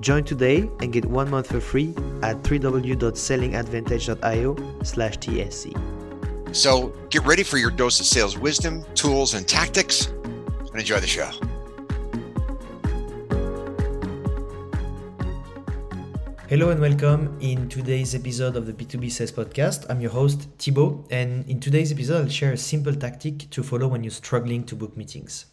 Join today and get one month for free at www.sellingadvantage.io slash TSC. So get ready for your dose of sales wisdom, tools, and tactics, and enjoy the show. Hello and welcome in today's episode of the B2B Sales Podcast. I'm your host, Thibaut, and in today's episode, I'll share a simple tactic to follow when you're struggling to book meetings.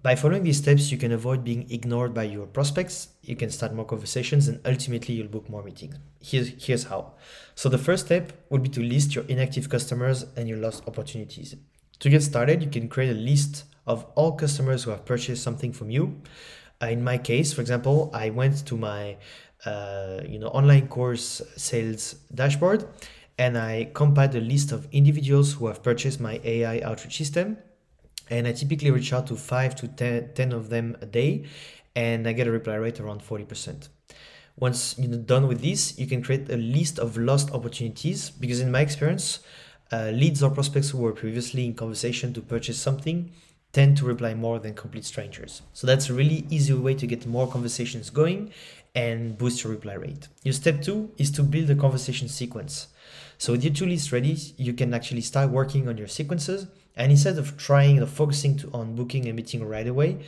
By following these steps, you can avoid being ignored by your prospects, you can start more conversations, and ultimately you'll book more meetings. Here's, here's how. So, the first step would be to list your inactive customers and your lost opportunities. To get started, you can create a list of all customers who have purchased something from you. Uh, in my case, for example, I went to my uh, you know online course sales dashboard and I compiled a list of individuals who have purchased my AI outreach system and I typically reach out to five to 10, 10 of them a day, and I get a reply rate around 40%. Once you're done with this, you can create a list of lost opportunities because, in my experience, uh, leads or prospects who were previously in conversation to purchase something tend to reply more than complete strangers. So that's a really easy way to get more conversations going and boost your reply rate. Your step two is to build a conversation sequence. So with your two lists ready, you can actually start working on your sequences and instead of trying or focusing to, on booking a meeting right away,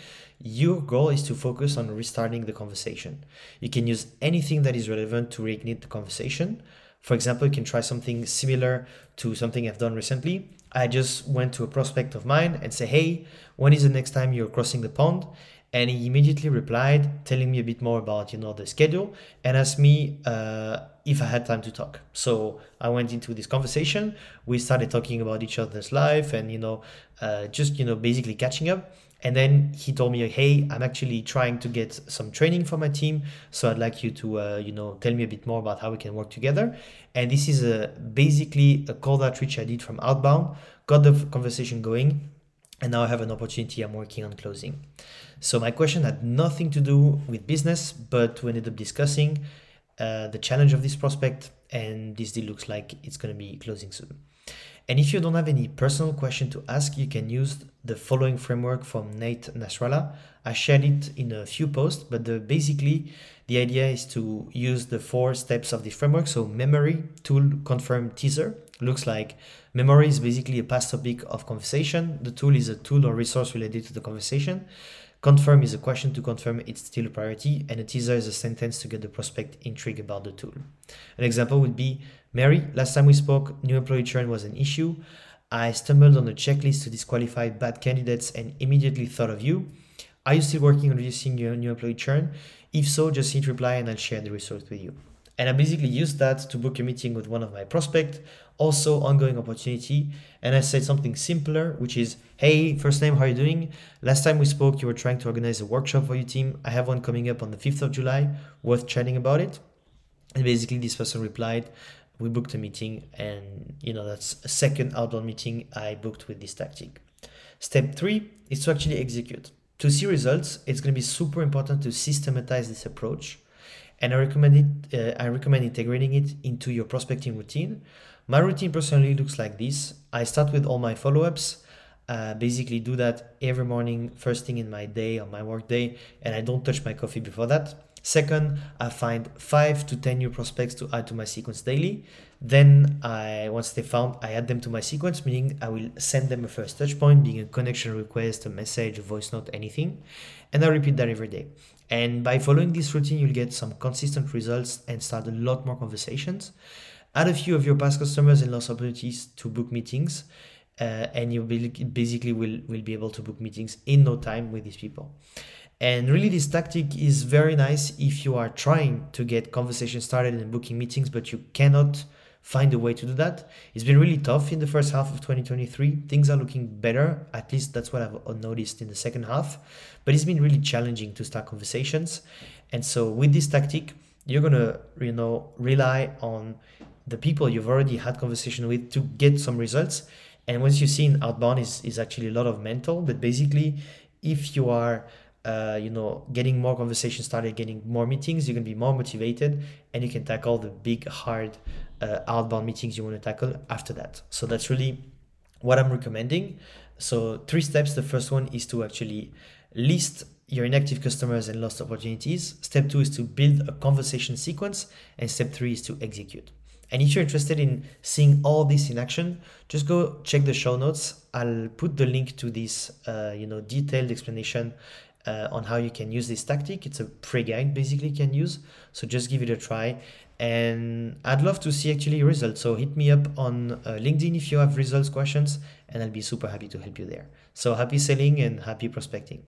your goal is to focus on restarting the conversation. You can use anything that is relevant to reignite the conversation. For example, you can try something similar to something I've done recently. I just went to a prospect of mine and say, "Hey, when is the next time you're crossing the pond?" And he immediately replied telling me a bit more about you know the schedule and asked me uh, if i had time to talk. So i went into this conversation. We started talking about each other's life and you know uh, just you know basically catching up. And then he told me hey i'm actually trying to get some training for my team so i'd like you to uh, you know tell me a bit more about how we can work together. And this is a basically a cold outreach i did from outbound. Got the conversation going and now i have an opportunity i'm working on closing so my question had nothing to do with business, but we ended up discussing uh, the challenge of this prospect, and this deal looks like it's going to be closing soon. And if you don't have any personal question to ask, you can use the following framework from Nate Nasralla. I shared it in a few posts, but the, basically the idea is to use the four steps of this framework. So memory, tool, confirm, teaser. Looks like memory is basically a past topic of conversation. The tool is a tool or resource related to the conversation. Confirm is a question to confirm it's still a priority, and a teaser is a sentence to get the prospect intrigued about the tool. An example would be Mary, last time we spoke, new employee churn was an issue. I stumbled on a checklist to disqualify bad candidates and immediately thought of you. Are you still working on reducing your new employee churn? If so, just hit reply and I'll share the resource with you. And I basically used that to book a meeting with one of my prospects, also ongoing opportunity. And I said something simpler, which is, hey, first name, how are you doing? Last time we spoke, you were trying to organize a workshop for your team. I have one coming up on the 5th of July, worth chatting about it. And basically this person replied, we booked a meeting and you know that's a second outbound meeting I booked with this tactic. Step three is to actually execute. To see results, it's going to be super important to systematize this approach and I recommend it. Uh, I recommend integrating it into your prospecting routine. My routine personally looks like this. I start with all my follow-ups. Uh, basically, do that every morning, first thing in my day on my work day, and I don't touch my coffee before that. Second, I find five to ten new prospects to add to my sequence daily. Then, I once they found, I add them to my sequence, meaning I will send them a first touch point, being a connection request, a message, a voice note, anything, and I repeat that every day. And by following this routine, you'll get some consistent results and start a lot more conversations. add a few of your past customers and lost opportunities to book meetings uh, and you basically will, will be able to book meetings in no time with these people. And really, this tactic is very nice if you are trying to get conversation started and booking meetings, but you cannot find a way to do that. It's been really tough in the first half of 2023. Things are looking better, at least that's what I've noticed in the second half, but it's been really challenging to start conversations. And so, with this tactic, you're gonna, you know, rely on the people you've already had conversation with to get some results and once you've seen outbound is, is actually a lot of mental, but basically if you are uh, you know, getting more conversations started, getting more meetings, you can be more motivated and you can tackle the big, hard uh, outbound meetings you want to tackle after that. So that's really what I'm recommending. So, three steps. The first one is to actually list your inactive customers and lost opportunities. Step two is to build a conversation sequence. And step three is to execute. And if you're interested in seeing all this in action, just go check the show notes. I'll put the link to this, uh, you know, detailed explanation uh, on how you can use this tactic. It's a pre-guide basically you can use. So just give it a try. And I'd love to see actually results. So hit me up on uh, LinkedIn if you have results questions, and I'll be super happy to help you there. So happy selling and happy prospecting.